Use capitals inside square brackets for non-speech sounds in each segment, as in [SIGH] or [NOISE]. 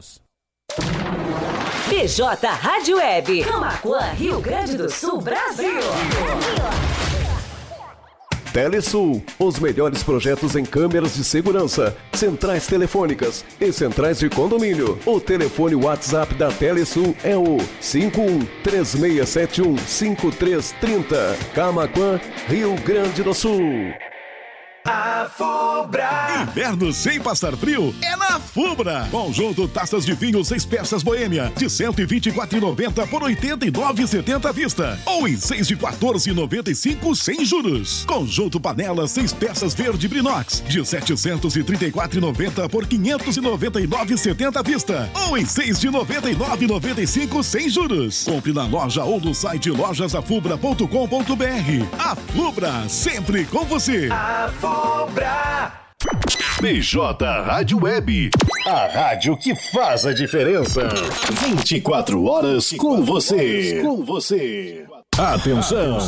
graus. PJ Rádio Web, Camacuã, Rio Grande do Sul, Brasil. Telesul, os melhores projetos em câmeras de segurança, centrais telefônicas e centrais de condomínio. O telefone WhatsApp da Telesul é o 51 3671 5330. Camaquã, Rio Grande do Sul. A Fubra. Inverno sem passar frio é na Fubra. Conjunto taças de vinho seis peças boêmia de 124,90 por 89,70 à vista ou em 6 de 14,95 sem juros. Conjunto panela seis peças verde Brinox de 734,90 por 599,70 à vista ou em 6 de 99,95 sem juros. Compre na loja ou no site lojasafubra.com.br. A Fubra sempre com você. A Fubra. Cobra. BJ Rádio Web, a rádio que faz a diferença. 24 horas com você. Com você. Atenção.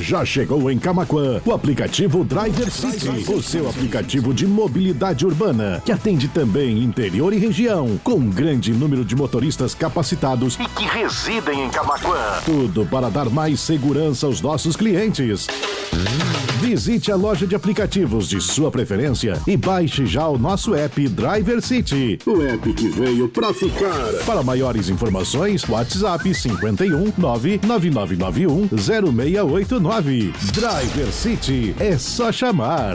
Já chegou em Camaquã o aplicativo Driver City, o seu aplicativo de mobilidade urbana, que atende também interior e região, com um grande número de motoristas capacitados e que residem em Camaquã. Tudo para dar mais segurança aos nossos clientes. Visite a loja de aplicativos de sua preferência e baixe já o nosso app Driver City. O app que veio para ficar. Para maiores informações, WhatsApp 51 99991 0689. Driver City é só chamar.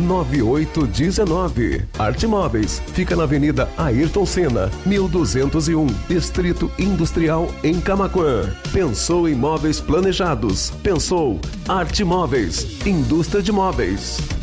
9819. Arte Móveis fica na Avenida Ayrton Senna, 1201, Distrito Industrial em Camaquã. Pensou em móveis planejados? Pensou Arte Móveis, indústria de móveis.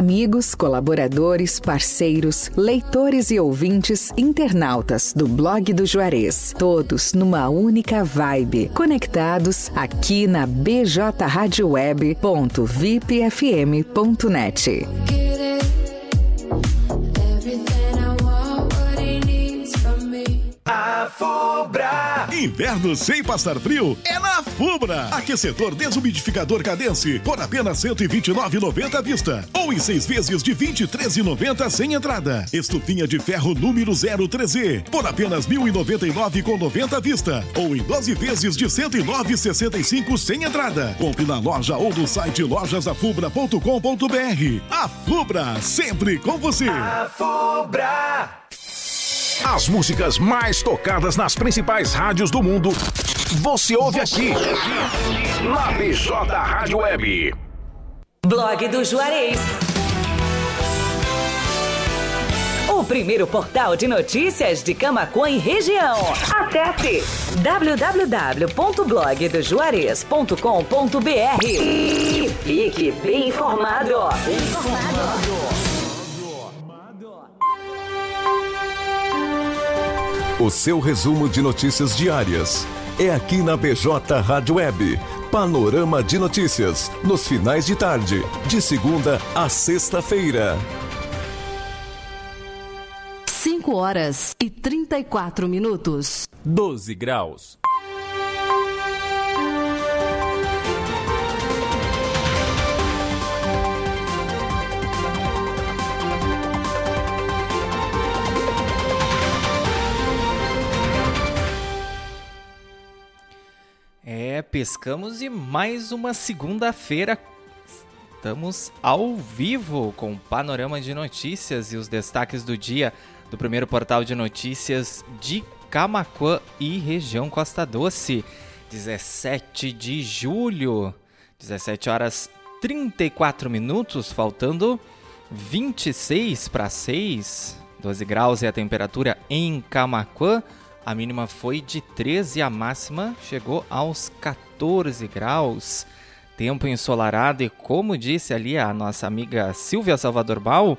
Amigos, colaboradores, parceiros, leitores e ouvintes, internautas do blog do Juarez, todos numa única vibe, conectados aqui na bjradioweb.vipfm.net. Fubra. Inverno sem passar frio é na Fubra. Aquecedor desumidificador Cadence por apenas 129,90 à vista ou em seis vezes de 23,90 sem entrada. Estufinha de ferro número 03Z por apenas 1.099 com 90 à vista ou em 12 vezes de 109,65 sem entrada. Compre na loja ou no site lojasafubra.com.br. A Fubra sempre com você. A Fubra. As músicas mais tocadas nas principais rádios do mundo. Você ouve aqui. Na BJ Rádio Web. Blog do Juarez. O primeiro portal de notícias de Camacuã e região. Acesse www.blogdojuarez.com.br e fique bem informado. Bem informado. O seu resumo de notícias diárias é aqui na BJ Rádio Web. Panorama de notícias nos finais de tarde, de segunda a sexta-feira. 5 horas e 34 minutos. 12 graus. Pescamos e mais uma segunda-feira. Estamos ao vivo com o panorama de notícias e os destaques do dia do primeiro portal de notícias de Camacuã e região Costa Doce. 17 de julho, 17 horas 34 minutos, faltando 26 para 6, 12 graus é a temperatura em Camacuã. A mínima foi de 13 e a máxima chegou aos 14 graus. Tempo ensolarado e como disse ali a nossa amiga Silvia Salvador Bal,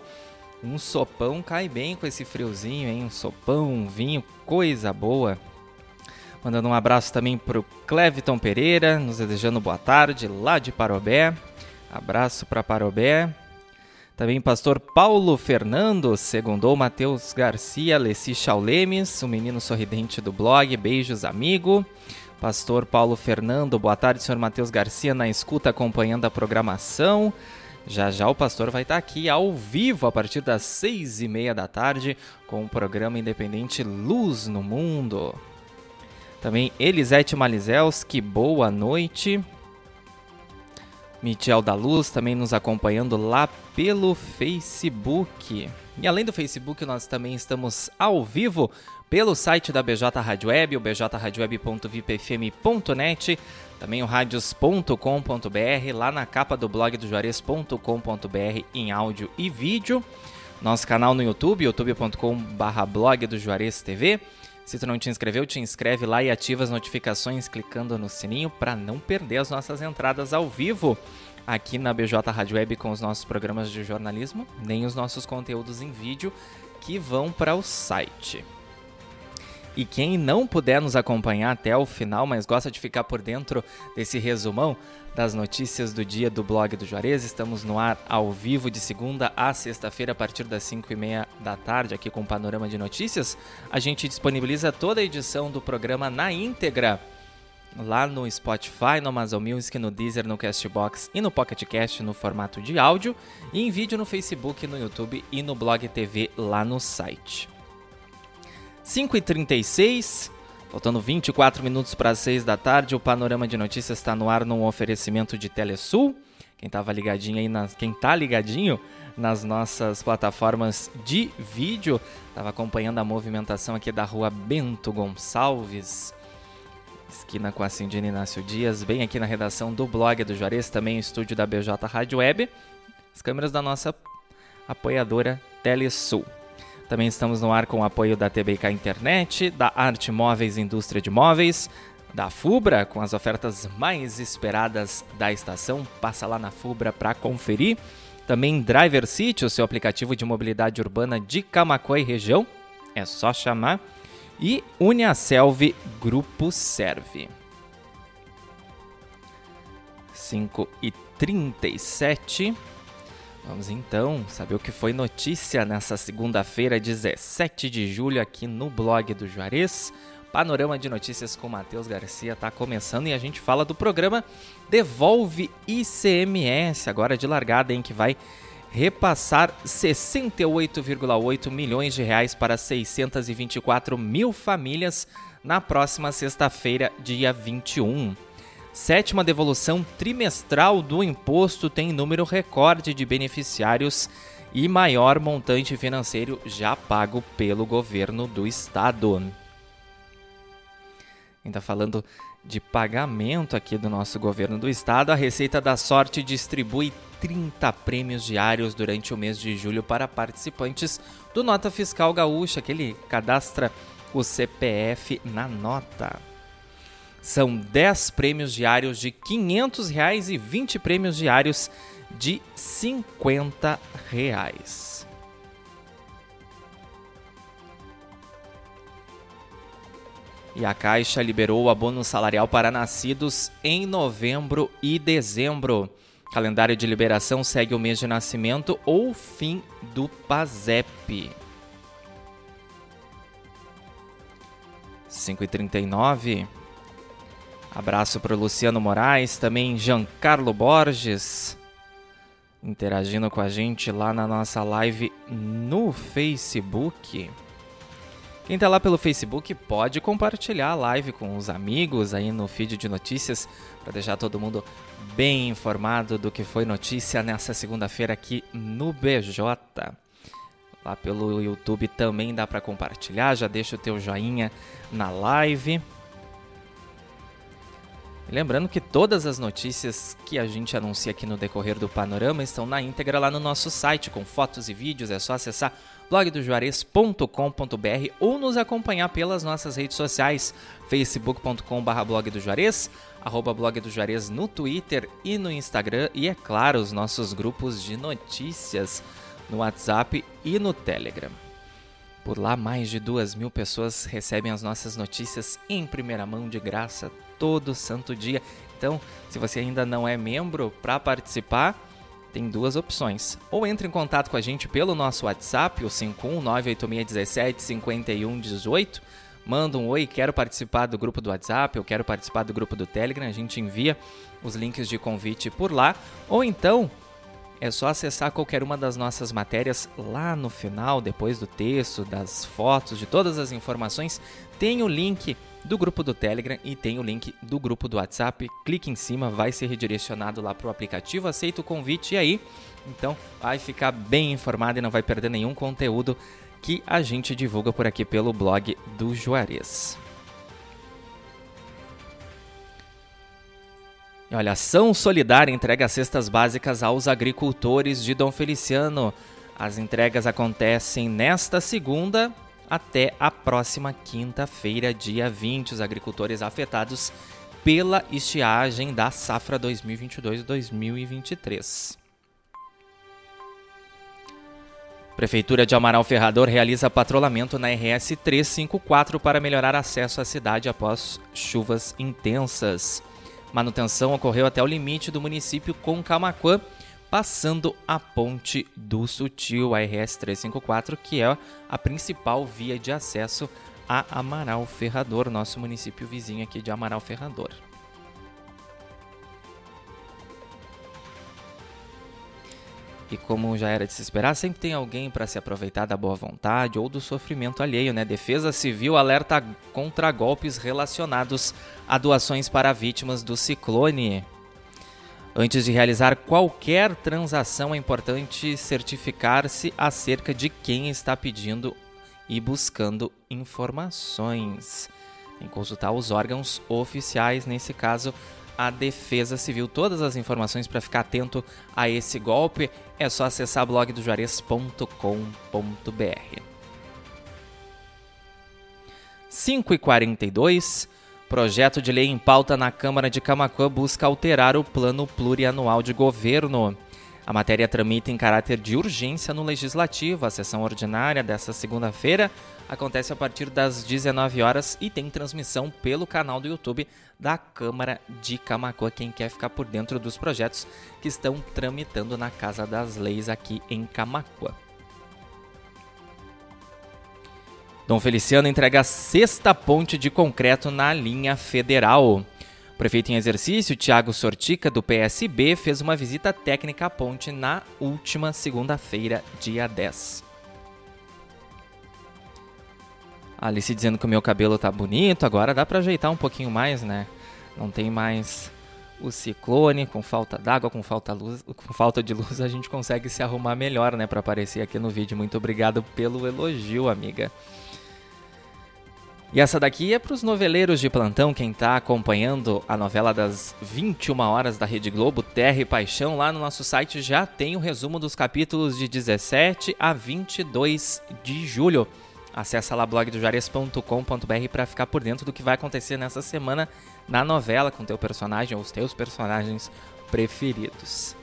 um sopão cai bem com esse friozinho, hein? Um sopão, um vinho, coisa boa. Mandando um abraço também para o Cleviton Pereira, nos desejando boa tarde, lá de Parobé. Abraço para Parobé. Também pastor Paulo Fernando, segundou Matheus Garcia, Leci Chaulemes, o menino sorridente do blog. Beijos, amigo. Pastor Paulo Fernando, boa tarde, senhor Matheus Garcia, na escuta acompanhando a programação. Já já o pastor vai estar aqui ao vivo a partir das seis e meia da tarde com o programa independente Luz no Mundo. Também Elisete Malizelski, boa noite. Michel da Luz também nos acompanhando lá pelo Facebook. E além do Facebook, nós também estamos ao vivo pelo site da BJ Rádio Web, o bjradioweb.vipfm.net, também o radios.com.br, lá na capa do blog do juarez.com.br em áudio e vídeo. Nosso canal no YouTube, youtube.com/blog do Juarez TV se tu não te inscreveu, te inscreve lá e ativa as notificações clicando no sininho para não perder as nossas entradas ao vivo aqui na BJ Rádio Web com os nossos programas de jornalismo, nem os nossos conteúdos em vídeo que vão para o site. E quem não puder nos acompanhar até o final, mas gosta de ficar por dentro desse resumão das notícias do dia do blog do Juarez, estamos no ar ao vivo de segunda a sexta-feira a partir das 5 e meia da tarde aqui com o Panorama de Notícias. A gente disponibiliza toda a edição do programa na íntegra lá no Spotify, no Amazon Music, no Deezer, no Castbox e no Pocket Cast no formato de áudio e em vídeo no Facebook, no YouTube e no Blog TV lá no site. 5h36, faltando 24 minutos para as 6 da tarde, o Panorama de Notícias está no ar num oferecimento de Telesul. Quem estava ligadinho aí, nas, quem tá ligadinho nas nossas plataformas de vídeo, estava acompanhando a movimentação aqui da rua Bento Gonçalves, esquina com a Cindina Inácio Dias, bem aqui na redação do blog do Juarez, também estúdio da BJ Rádio Web, as câmeras da nossa apoiadora Telesul. Também estamos no ar com o apoio da TBK Internet, da Arte Móveis Indústria de Móveis, da Fubra, com as ofertas mais esperadas da estação. Passa lá na Fubra para conferir. Também Driver City, o seu aplicativo de mobilidade urbana de Camacuã e região. É só chamar. E Uniaselv Grupo Serve. 5 e 37 Vamos então saber o que foi notícia nessa segunda-feira, 17 de julho, aqui no blog do Juarez. Panorama de Notícias com Matheus Garcia está começando e a gente fala do programa Devolve ICMS, agora de largada, em que vai repassar 68,8 milhões de reais para 624 mil famílias na próxima sexta-feira, dia 21. Sétima devolução trimestral do imposto tem número recorde de beneficiários e maior montante financeiro já pago pelo governo do estado. Ainda falando de pagamento aqui do nosso governo do estado, a Receita da Sorte distribui 30 prêmios diários durante o mês de julho para participantes do Nota Fiscal Gaúcha, que ele cadastra o CPF na nota. São 10 prêmios diários de 500 reais e 20 prêmios diários de 50 reais. E a Caixa liberou o abono salarial para nascidos em novembro e dezembro. calendário de liberação segue o mês de nascimento ou fim do PASEP. 5h39. Abraço para o Luciano Moraes, também Giancarlo Borges, interagindo com a gente lá na nossa live no Facebook. Quem está lá pelo Facebook pode compartilhar a live com os amigos aí no feed de notícias para deixar todo mundo bem informado do que foi notícia nessa segunda-feira aqui no BJ. Lá pelo YouTube também dá para compartilhar, já deixa o teu joinha na live. Lembrando que todas as notícias que a gente anuncia aqui no decorrer do panorama estão na íntegra lá no nosso site, com fotos e vídeos. É só acessar blogdojuarez.com.br ou nos acompanhar pelas nossas redes sociais, facebook.com.br blog do Juarez, arroba blog do Juarez no Twitter e no Instagram, e é claro, os nossos grupos de notícias no WhatsApp e no Telegram. Por lá, mais de duas mil pessoas recebem as nossas notícias em primeira mão de graça todo santo dia. Então, se você ainda não é membro, para participar, tem duas opções. Ou entre em contato com a gente pelo nosso WhatsApp, o 51986175118. Manda um oi, quero participar do grupo do WhatsApp, eu quero participar do grupo do Telegram. A gente envia os links de convite por lá. Ou então, é só acessar qualquer uma das nossas matérias lá no final, depois do texto, das fotos, de todas as informações, tem o link do grupo do Telegram e tem o link do grupo do WhatsApp. Clique em cima, vai ser redirecionado lá para o aplicativo, aceita o convite e aí, então vai ficar bem informado e não vai perder nenhum conteúdo que a gente divulga por aqui pelo blog do Juarez. Olha, ação solidária entrega cestas básicas aos agricultores de Dom Feliciano. As entregas acontecem nesta segunda até a próxima quinta-feira, dia 20. Os agricultores afetados pela estiagem da safra 2022-2023. Prefeitura de Amaral Ferrador realiza patrulhamento na RS 354 para melhorar acesso à cidade após chuvas intensas. Manutenção ocorreu até o limite do município com Camacuã, passando a ponte do Sutil, a RS 354, que é a principal via de acesso a Amaral Ferrador, nosso município vizinho aqui de Amaral Ferrador. E como já era de se esperar, sempre tem alguém para se aproveitar da boa vontade ou do sofrimento alheio, né? Defesa Civil alerta contra golpes relacionados a doações para vítimas do ciclone. Antes de realizar qualquer transação, é importante certificar-se acerca de quem está pedindo e buscando informações. Tem que consultar os órgãos oficiais, nesse caso, a Defesa Civil. Todas as informações para ficar atento a esse golpe é só acessar blogdojuarez.com.br. 5 e 42 Projeto de lei em pauta na Câmara de Camacuã busca alterar o plano plurianual de governo. A matéria tramita em caráter de urgência no Legislativo. A sessão ordinária desta segunda-feira acontece a partir das 19 horas e tem transmissão pelo canal do YouTube da Câmara de Camacuã. Quem quer ficar por dentro dos projetos que estão tramitando na Casa das Leis aqui em Camacuã. Dom Feliciano entrega a sexta ponte de concreto na linha federal. O prefeito em exercício, Tiago Sortica, do PSB, fez uma visita técnica à ponte na última segunda-feira, dia 10. Alice dizendo que o meu cabelo tá bonito, agora dá para ajeitar um pouquinho mais, né? Não tem mais o ciclone, com falta d'água, com falta, luz, com falta de luz, a gente consegue se arrumar melhor, né, para aparecer aqui no vídeo. Muito obrigado pelo elogio, amiga. E essa daqui é para os noveleiros de plantão, quem está acompanhando a novela das 21 horas da Rede Globo, Terra e Paixão, lá no nosso site já tem o resumo dos capítulos de 17 a 22 de julho. Acesse lá blogdojares.com.br para ficar por dentro do que vai acontecer nessa semana na novela com teu personagem ou os teus personagens preferidos.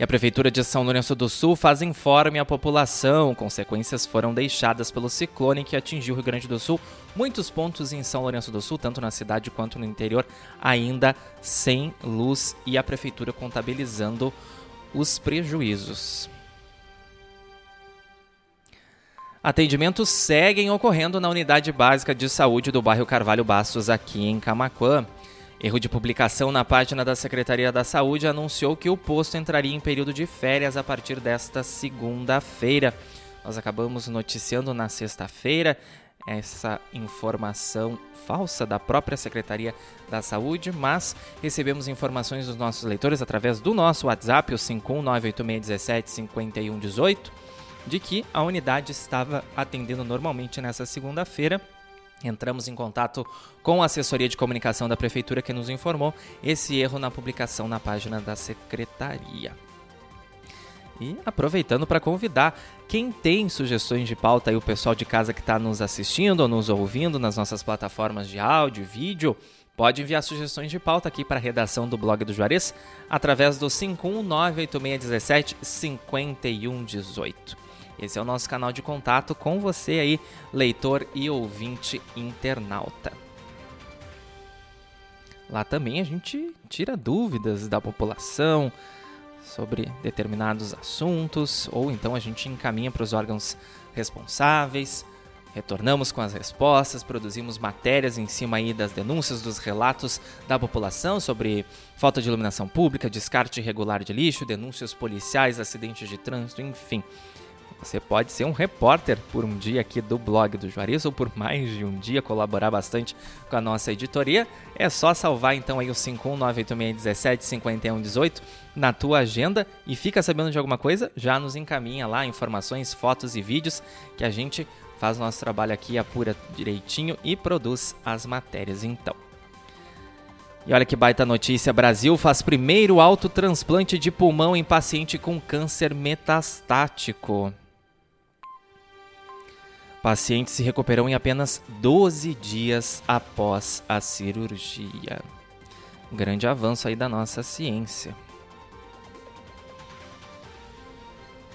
E a Prefeitura de São Lourenço do Sul faz informe à população. Consequências foram deixadas pelo ciclone que atingiu o Rio Grande do Sul. Muitos pontos em São Lourenço do Sul, tanto na cidade quanto no interior, ainda sem luz e a Prefeitura contabilizando os prejuízos. Atendimentos seguem ocorrendo na unidade básica de saúde do bairro Carvalho Bastos, aqui em Camaquã. Erro de publicação na página da Secretaria da Saúde anunciou que o posto entraria em período de férias a partir desta segunda-feira. Nós acabamos noticiando na sexta-feira essa informação falsa da própria Secretaria da Saúde, mas recebemos informações dos nossos leitores através do nosso WhatsApp, o 51986175118, de que a unidade estava atendendo normalmente nessa segunda-feira Entramos em contato com a assessoria de comunicação da prefeitura que nos informou esse erro na publicação na página da secretaria. E aproveitando para convidar quem tem sugestões de pauta e o pessoal de casa que está nos assistindo ou nos ouvindo nas nossas plataformas de áudio, vídeo, pode enviar sugestões de pauta aqui para a redação do blog do Juarez através do 5198617 5118. Esse é o nosso canal de contato com você aí, leitor e ouvinte internauta. Lá também a gente tira dúvidas da população sobre determinados assuntos, ou então a gente encaminha para os órgãos responsáveis. Retornamos com as respostas, produzimos matérias em cima aí das denúncias, dos relatos da população sobre falta de iluminação pública, descarte irregular de lixo, denúncias policiais, acidentes de trânsito, enfim. Você pode ser um repórter por um dia aqui do blog do Juarez ou por mais de um dia colaborar bastante com a nossa editoria. É só salvar então aí o 51986175118 na tua agenda e fica sabendo de alguma coisa, já nos encaminha lá informações, fotos e vídeos que a gente faz o nosso trabalho aqui, apura direitinho e produz as matérias então. E olha que baita notícia: Brasil faz primeiro autotransplante de pulmão em paciente com câncer metastático. Pacientes se recuperam em apenas 12 dias após a cirurgia. Grande avanço aí da nossa ciência.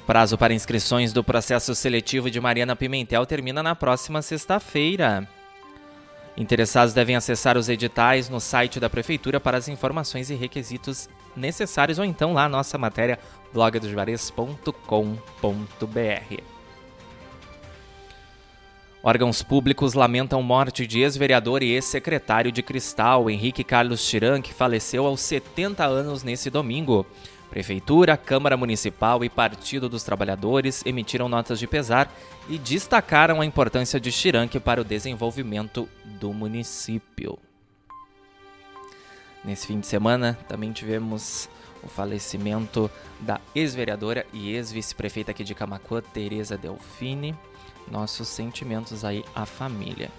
Prazo para inscrições do processo seletivo de Mariana Pimentel termina na próxima sexta-feira. Interessados devem acessar os editais no site da Prefeitura para as informações e requisitos necessários ou então lá nossa matéria blogdosjuarez.com.br. Órgãos públicos lamentam morte de ex-vereador e ex-secretário de Cristal, Henrique Carlos Tiran, que faleceu aos 70 anos nesse domingo. Prefeitura, Câmara Municipal e Partido dos Trabalhadores emitiram notas de pesar e destacaram a importância de Chiranque para o desenvolvimento do município. Nesse fim de semana também tivemos o falecimento da ex-vereadora e ex-vice-prefeita aqui de Camacuã, Tereza Delfini nossos sentimentos aí à família.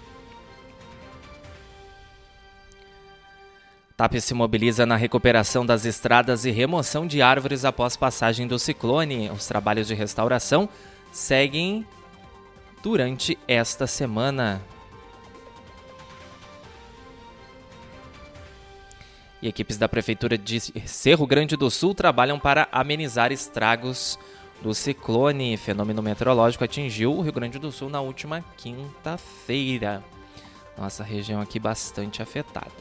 TAP se mobiliza na recuperação das estradas e remoção de árvores após passagem do ciclone. Os trabalhos de restauração seguem durante esta semana. E equipes da Prefeitura de Cerro Grande do Sul trabalham para amenizar estragos do ciclone. Fenômeno meteorológico atingiu o Rio Grande do Sul na última quinta-feira. Nossa região aqui bastante afetada.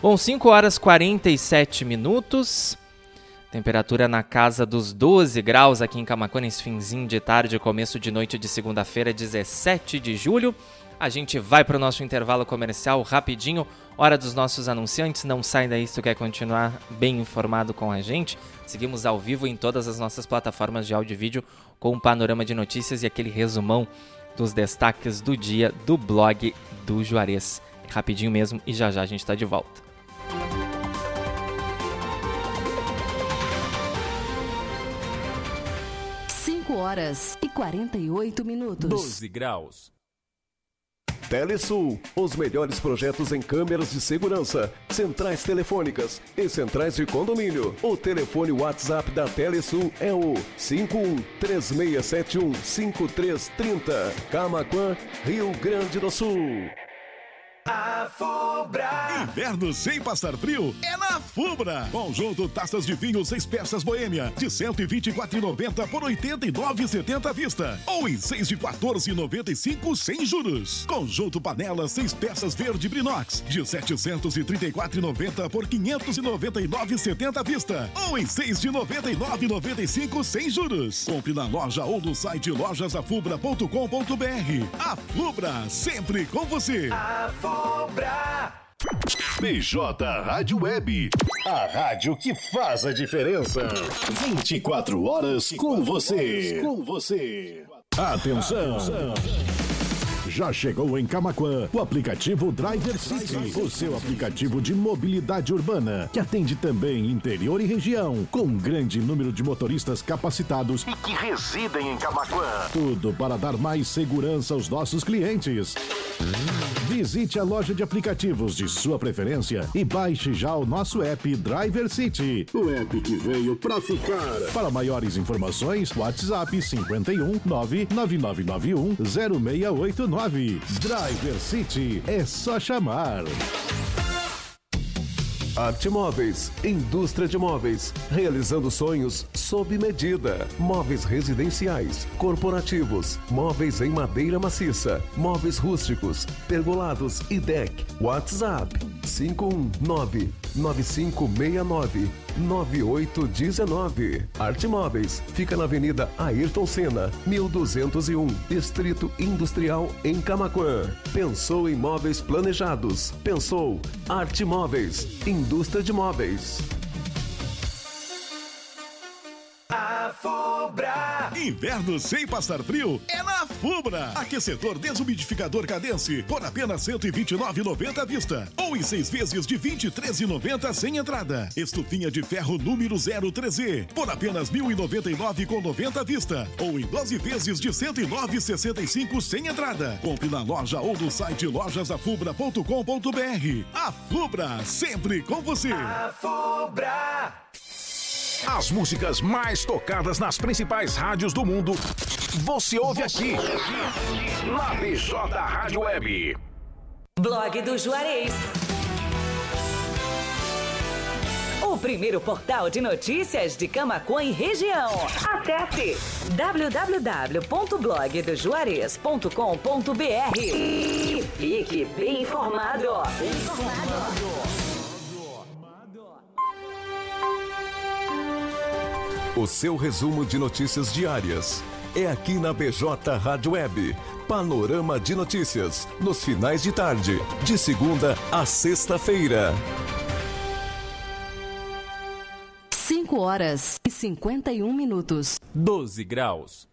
Bom, 5 horas 47 minutos. Temperatura na casa dos 12 graus aqui em Camacuã, nesse finzinho de tarde, começo de noite de segunda-feira, 17 de julho. A gente vai para o nosso intervalo comercial rapidinho. Hora dos nossos anunciantes. Não sai daí se tu quer continuar bem informado com a gente. Seguimos ao vivo em todas as nossas plataformas de áudio e vídeo com um panorama de notícias e aquele resumão dos destaques do dia do blog do Juarez. Rapidinho mesmo e já já a gente está de volta. Cinco horas e 48 minutos. 12 graus. Telesul, os melhores projetos em câmeras de segurança, centrais telefônicas e centrais de condomínio. O telefone WhatsApp da Telesul é o 5136715330. Camaquã, Rio Grande do Sul. A Fubra. Inverno sem passar frio é na Fubra. Conjunto taças de vinho seis peças boêmia de 124,90 por 89,70 à vista ou em 6 de 14,95 sem juros. Conjunto panela seis peças verde Brinox de 734,90 por 599,70 à vista ou em 6 de 99,95 sem juros. Compre na loja ou no site lojasafubra.com.br. A Fubra sempre com você. A Fubra. Cobra. BJ Rádio Web, a rádio que faz a diferença. 24 horas com você. Com você. Atenção. Atenção. Já chegou em Camaquã o aplicativo Driver City, o seu aplicativo de mobilidade urbana, que atende também interior e região, com um grande número de motoristas capacitados e que residem em Camaquã. Tudo para dar mais segurança aos nossos clientes. Visite a loja de aplicativos de sua preferência e baixe já o nosso app Driver City. O app que veio para ficar. Para maiores informações, WhatsApp 51 99991 0689. Driver City é só chamar. Arte Móveis, indústria de móveis, realizando sonhos sob medida. Móveis residenciais, corporativos, móveis em madeira maciça, móveis rústicos, pergolados e deck. WhatsApp 519 9569 9819. Arte Móveis fica na Avenida Ayrton Senna, 1201, Distrito Industrial em Camaquã. Pensou em móveis planejados? Pensou Arte Móveis, indústria de móveis. A Fubra. Inverno sem passar frio é na Fubra. Aquecedor desumidificador Cadence por apenas 129,90 à vista. Ou em seis vezes de 23,90 sem entrada. Estufinha de ferro número 03Z por apenas 1.099,90 à vista. Ou em 12 vezes de 109,65 sem entrada. Compre na loja ou no site lojasafubra.com.br. A Fubra, sempre com você. A Fubra. As músicas mais tocadas nas principais rádios do mundo, você ouve aqui, na BJ Rádio Web. Blog do Juarez. O primeiro portal de notícias de Camacuã e região. Acesse www.blogdojuarez.com.br e fique bem informado. Bem informado. O seu resumo de notícias diárias é aqui na BJ Rádio Web. Panorama de notícias nos finais de tarde, de segunda a sexta-feira. 5 horas e 51 minutos. 12 graus.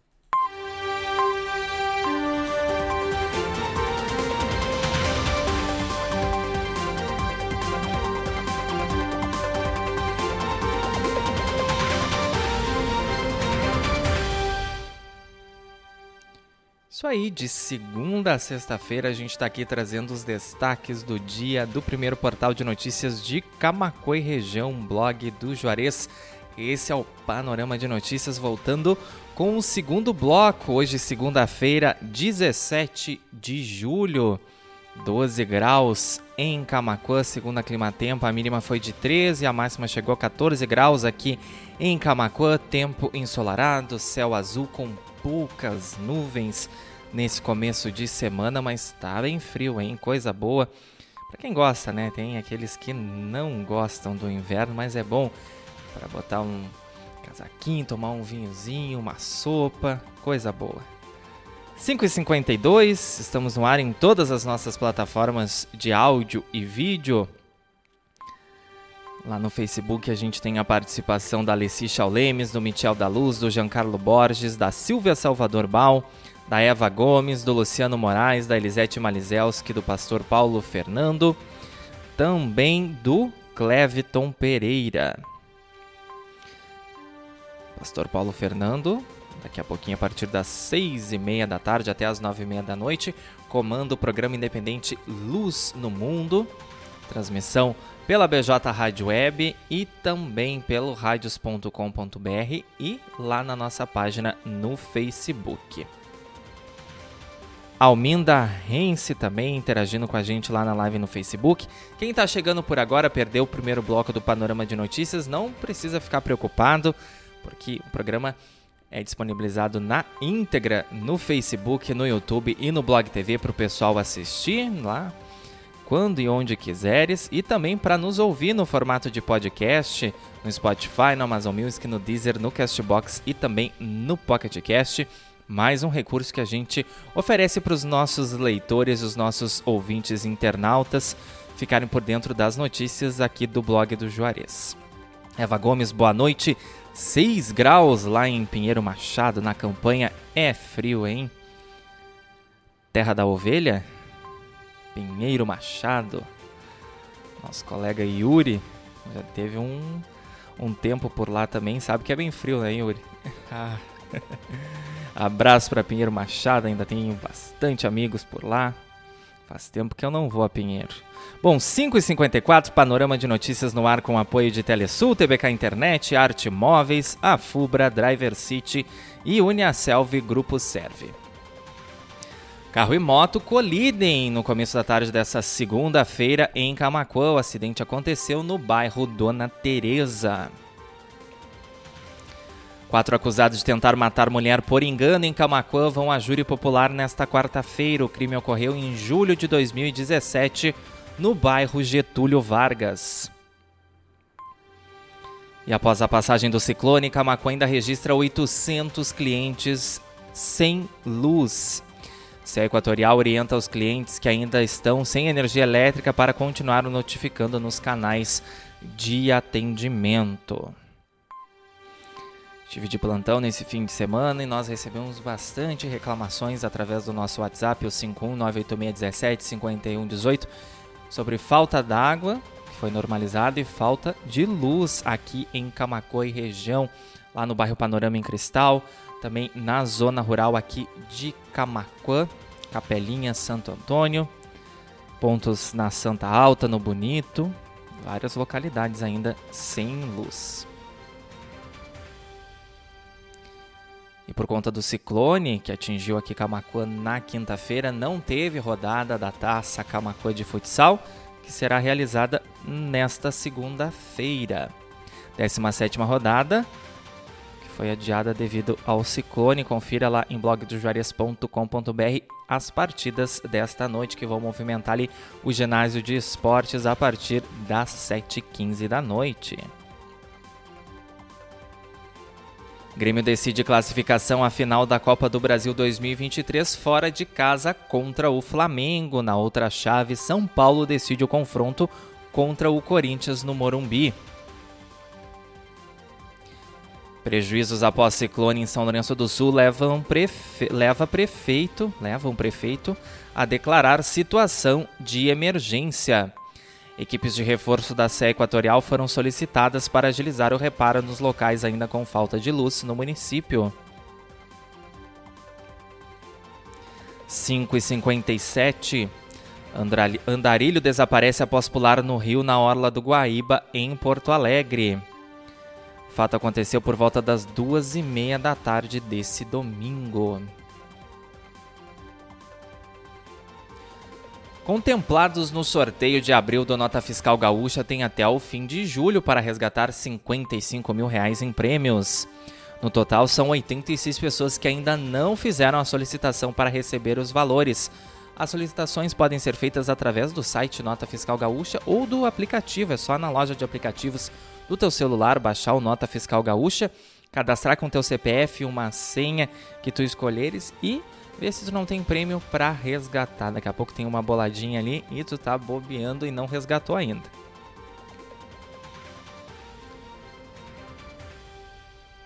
Isso aí, de segunda a sexta-feira a gente está aqui trazendo os destaques do dia do primeiro portal de notícias de Camacuã e região, blog do Juarez. Esse é o Panorama de Notícias voltando com o segundo bloco, hoje segunda-feira, 17 de julho. 12 graus em Camacuã, segundo a Climatempo, a mínima foi de 13 e a máxima chegou a 14 graus aqui em Camacuã, tempo ensolarado, céu azul com poucas nuvens nesse começo de semana, mas tá bem frio, hein? Coisa boa. Para quem gosta, né? Tem aqueles que não gostam do inverno, mas é bom para botar um casaquinho, tomar um vinhozinho, uma sopa, coisa boa. 5h52, estamos no ar em todas as nossas plataformas de áudio e vídeo. Lá no Facebook a gente tem a participação da Alessi Chaulemes, do Michel da Luz, do Giancarlo Borges, da Silvia Salvador Bal, da Eva Gomes, do Luciano Moraes, da Elisete Malizelski, do pastor Paulo Fernando, também do Cleviton Pereira. Pastor Paulo Fernando, daqui a pouquinho, a partir das seis e meia da tarde até as nove e meia da noite, comanda o programa independente Luz no Mundo, transmissão pela BJ Rádio Web e também pelo radios.com.br e lá na nossa página no Facebook. Alminda Rense também interagindo com a gente lá na live no Facebook. Quem está chegando por agora perdeu o primeiro bloco do Panorama de Notícias, não precisa ficar preocupado, porque o programa é disponibilizado na íntegra no Facebook, no YouTube e no Blog TV para o pessoal assistir lá quando e onde quiseres e também para nos ouvir no formato de podcast no Spotify, no Amazon Music, no Deezer, no Castbox e também no Pocket Cast mais um recurso que a gente oferece para os nossos leitores, os nossos ouvintes internautas ficarem por dentro das notícias aqui do blog do Juarez. Eva Gomes, boa noite. 6 graus lá em Pinheiro Machado, na campanha. É frio, hein? Terra da Ovelha? Pinheiro Machado. Nosso colega Yuri já teve um, um tempo por lá também, sabe que é bem frio, né, Yuri? Ah. [LAUGHS] Abraço para Pinheiro Machado, ainda tenho bastante amigos por lá. Faz tempo que eu não vou a Pinheiro. Bom, 5h54, panorama de notícias no ar com apoio de Telesul, TBK Internet, Arte Móveis, Afubra, Driver City e Uniaselv Grupo Serve. Carro e moto colidem no começo da tarde dessa segunda-feira em Camacuã. O acidente aconteceu no bairro Dona Teresa. Quatro acusados de tentar matar mulher por engano em Camacuã vão a júri popular nesta quarta-feira. O crime ocorreu em julho de 2017 no bairro Getúlio Vargas. E após a passagem do ciclone, Camacuã ainda registra 800 clientes sem luz. CE Equatorial orienta os clientes que ainda estão sem energia elétrica para continuar notificando nos canais de atendimento. Estive de plantão nesse fim de semana e nós recebemos bastante reclamações através do nosso WhatsApp, o 51986175118, sobre falta d'água, que foi normalizada, e falta de luz aqui em Camacô e região, lá no bairro Panorama em Cristal, também na zona rural aqui de Camacuã, Capelinha, Santo Antônio, pontos na Santa Alta, no Bonito, várias localidades ainda sem luz. E por conta do ciclone que atingiu aqui Camacuã na quinta-feira, não teve rodada da Taça Camacuã de Futsal, que será realizada nesta segunda-feira. 17ª rodada, que foi adiada devido ao ciclone. Confira lá em blogdojuarez.com.br as partidas desta noite que vão movimentar ali o ginásio de esportes a partir das 7h15 da noite. Grêmio decide classificação à final da Copa do Brasil 2023 fora de casa contra o Flamengo. Na outra chave, São Paulo decide o confronto contra o Corinthians no Morumbi. Prejuízos após ciclone em São Lourenço do Sul levam prefe... leva prefeito, levam prefeito a declarar situação de emergência. Equipes de reforço da Sé Equatorial foram solicitadas para agilizar o reparo nos locais ainda com falta de luz no município. 5 e 57 Andarilho desaparece após pular no rio na orla do Guaíba, em Porto Alegre. O fato aconteceu por volta das duas e meia da tarde desse domingo. Contemplados no sorteio de abril do Nota Fiscal Gaúcha tem até o fim de julho para resgatar 55 mil reais em prêmios. No total, são 86 pessoas que ainda não fizeram a solicitação para receber os valores. As solicitações podem ser feitas através do site Nota Fiscal Gaúcha ou do aplicativo. É só na loja de aplicativos do teu celular baixar o Nota Fiscal Gaúcha, cadastrar com teu CPF uma senha que tu escolheres e Vê se tu não tem prêmio para resgatar. Daqui a pouco tem uma boladinha ali e tu tá bobeando e não resgatou ainda.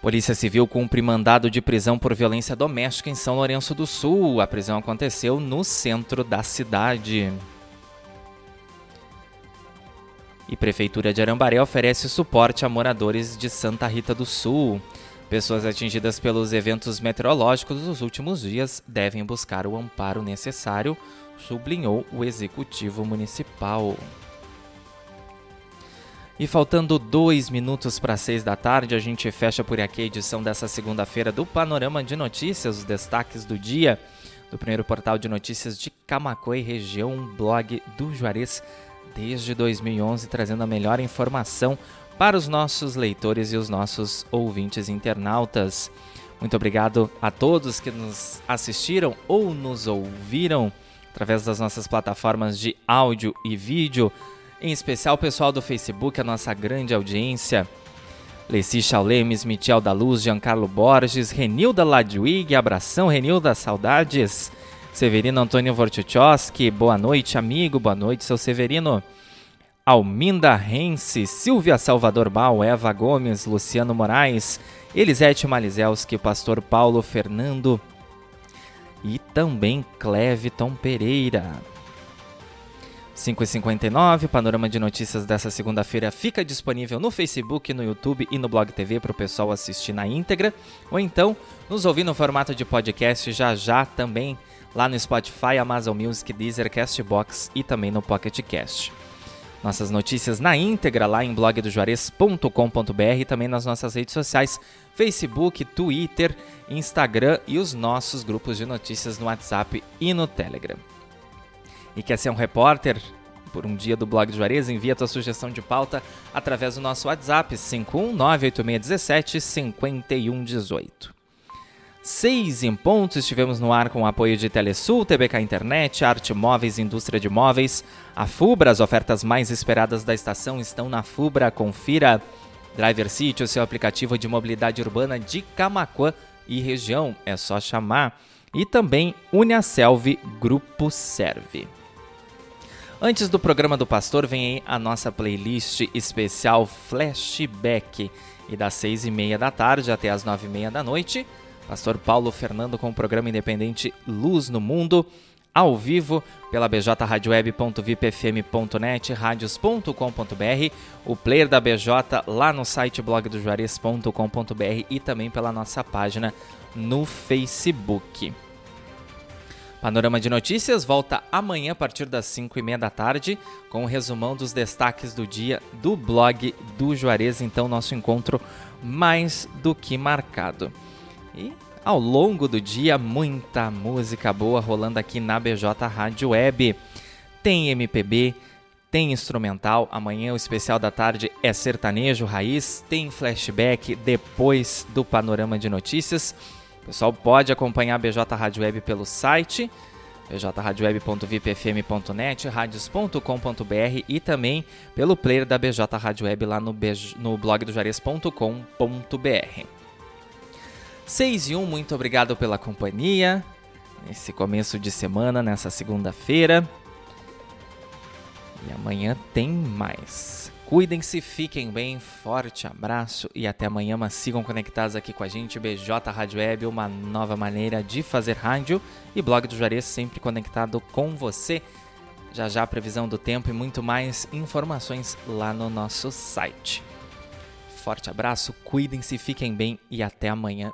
Polícia Civil cumpre mandado de prisão por violência doméstica em São Lourenço do Sul. A prisão aconteceu no centro da cidade. E Prefeitura de Arambaré oferece suporte a moradores de Santa Rita do Sul. Pessoas atingidas pelos eventos meteorológicos dos últimos dias devem buscar o amparo necessário, sublinhou o executivo municipal. E faltando dois minutos para seis da tarde, a gente fecha por aqui a edição dessa segunda-feira do Panorama de Notícias, os destaques do dia do primeiro portal de notícias de Camacuã e região, um blog do Juarez desde 2011, trazendo a melhor informação para os nossos leitores e os nossos ouvintes internautas. Muito obrigado a todos que nos assistiram ou nos ouviram através das nossas plataformas de áudio e vídeo, em especial o pessoal do Facebook, a nossa grande audiência. Leci Chaulemes, Michel da Luz, Giancarlo Borges, Renilda Ladwig, abração Renilda, saudades. Severino Antônio Vortuchowski, boa noite amigo, boa noite seu Severino. Alminda Rense, Silvia Salvador Bal, Eva Gomes, Luciano Moraes, Elisete Malizelski, Pastor Paulo Fernando e também Cleviton Pereira. 5h59, panorama de notícias dessa segunda-feira fica disponível no Facebook, no YouTube e no Blog TV para o pessoal assistir na íntegra, ou então nos ouvir no formato de podcast já já também lá no Spotify, Amazon Music, Deezer, Castbox e também no Pocket Cast. Nossas notícias na íntegra lá em blogdojuarez.com.br e também nas nossas redes sociais, Facebook, Twitter, Instagram e os nossos grupos de notícias no WhatsApp e no Telegram. E quer ser um repórter por um dia do blog do Juarez? Envia tua sugestão de pauta através do nosso WhatsApp 5198617 5118. Seis em pontos, estivemos no ar com o apoio de Telesul, TBK Internet, Arte Móveis, Indústria de Móveis, a Fubra. As ofertas mais esperadas da estação estão na Fubra. Confira Driver City, o seu aplicativo de mobilidade urbana de Camaquã e região. É só chamar. E também Uniaselv Grupo Serve. Antes do programa do Pastor, vem aí a nossa playlist especial Flashback. E das seis e meia da tarde até as nove e meia da noite Pastor Paulo Fernando com o programa independente Luz no Mundo, ao vivo pela bjradioweb.vipfm.net, radios.com.br, o player da BJ lá no site blogdojuarez.com.br e também pela nossa página no Facebook. Panorama de Notícias volta amanhã a partir das 5 e meia da tarde com o um resumão dos destaques do dia do blog do Juarez. Então, nosso encontro mais do que marcado. E ao longo do dia, muita música boa rolando aqui na BJ Rádio Web. Tem MPB, tem instrumental. Amanhã o especial da tarde é sertanejo raiz. Tem flashback depois do panorama de notícias. O pessoal pode acompanhar a BJ Rádio Web pelo site bjradioweb.vipfm.net, radios.com.br e também pelo player da BJ Rádio Web lá no, no blog do Juarez.com.br. 6 e 1, muito obrigado pela companhia nesse começo de semana, nessa segunda-feira. E amanhã tem mais. Cuidem-se, fiquem bem, forte abraço e até amanhã, mas sigam conectados aqui com a gente, BJ Rádio Web, uma nova maneira de fazer rádio e blog do Juarez sempre conectado com você. Já já a previsão do tempo e muito mais informações lá no nosso site. Forte abraço, cuidem-se, fiquem bem e até amanhã.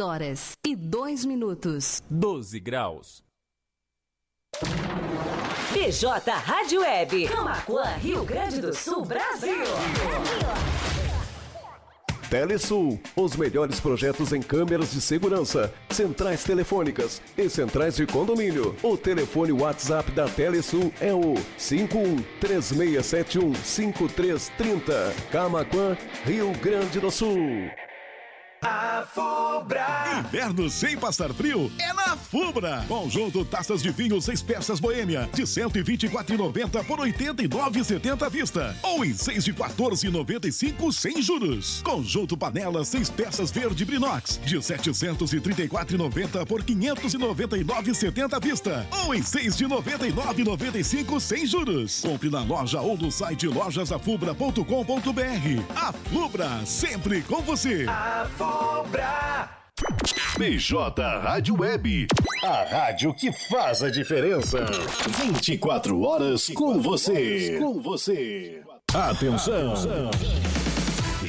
Horas e dois minutos. Doze graus. BJ Rádio Web. Camacuã, Rio Grande do Sul, Brasil. Brasil. Telesul, os melhores projetos em câmeras de segurança, centrais telefônicas e centrais de condomínio. O telefone WhatsApp da Telesul é o 5136715330. Camaquã, Rio Grande do Sul. A Fubra. Inverno sem passar frio é na Fubra. Conjunto taças de vinho seis peças Boêmia de 124,90 por 89,70 à vista ou em 6 de 14,95 sem juros. Conjunto panela seis peças verde Brinox de 734,90 por 599,70 à vista ou em 6 de 99,95 sem juros. Compre na loja ou no site lojasafubra.com.br. A Fubra sempre com você. A Fubra. BJ Rádio Web, a rádio que faz a diferença. 24 horas com você. Com você. Atenção. Atenção.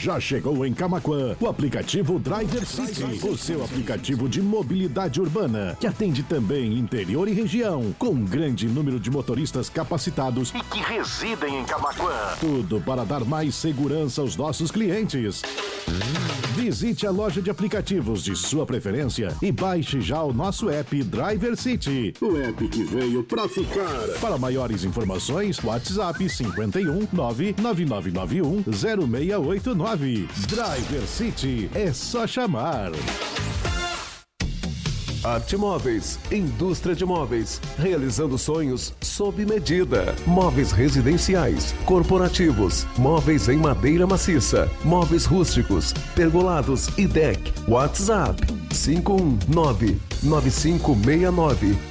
Já chegou em Camaquã o aplicativo Driver City, o seu aplicativo de mobilidade urbana, que atende também interior e região, com um grande número de motoristas capacitados e que residem em Camaquã. Tudo para dar mais segurança aos nossos clientes. Visite a loja de aplicativos de sua preferência e baixe já o nosso app Driver City. O app que veio para ficar. Para maiores informações, WhatsApp 51 99991 0689. Driver City é só chamar. Arte Móveis, indústria de móveis, realizando sonhos sob medida. Móveis residenciais, corporativos, móveis em madeira maciça, móveis rústicos, pergolados e deck. WhatsApp 519 9569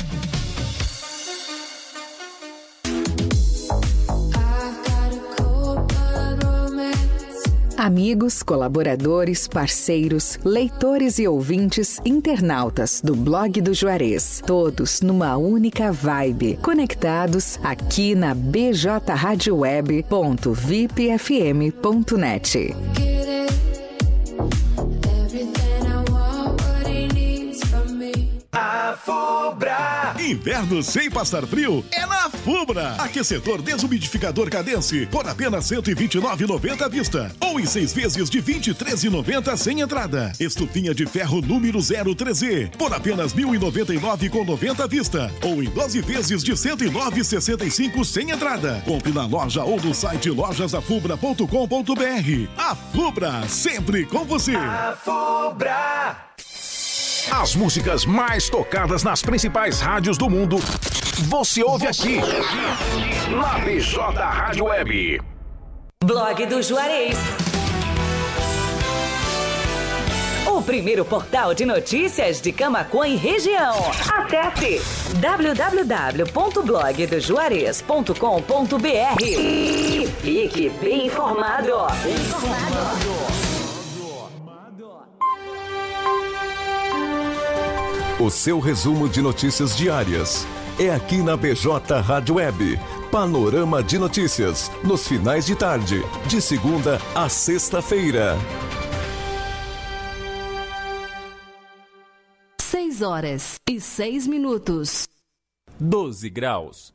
Amigos, colaboradores, parceiros, leitores e ouvintes, internautas do blog do Juarez, todos numa única vibe, conectados aqui na bjradioweb.vipfm.net. A Fubra. Inverno sem passar frio é na Fubra. Aquecedor desumidificador Cadence por apenas 129,90 à vista. Ou em seis vezes de 23,90 sem entrada. Estufinha de ferro número 03Z por apenas 1.099,90 à vista. Ou em 12 vezes de 109,65 sem entrada. Compre na loja ou no site lojasafubra.com.br. A Fubra, sempre com você. A Fubra. As músicas mais tocadas nas principais rádios do mundo, você ouve aqui. Na BJ Rádio Web. Blog do Juarez. O primeiro portal de notícias de Camacuã e região. Acesse www.blogdojuarez.com.br e fique bem informado. Bem informado. O seu resumo de notícias diárias é aqui na BJ Rádio Web. Panorama de notícias nos finais de tarde, de segunda a sexta-feira. 6 horas e 6 minutos. 12 graus.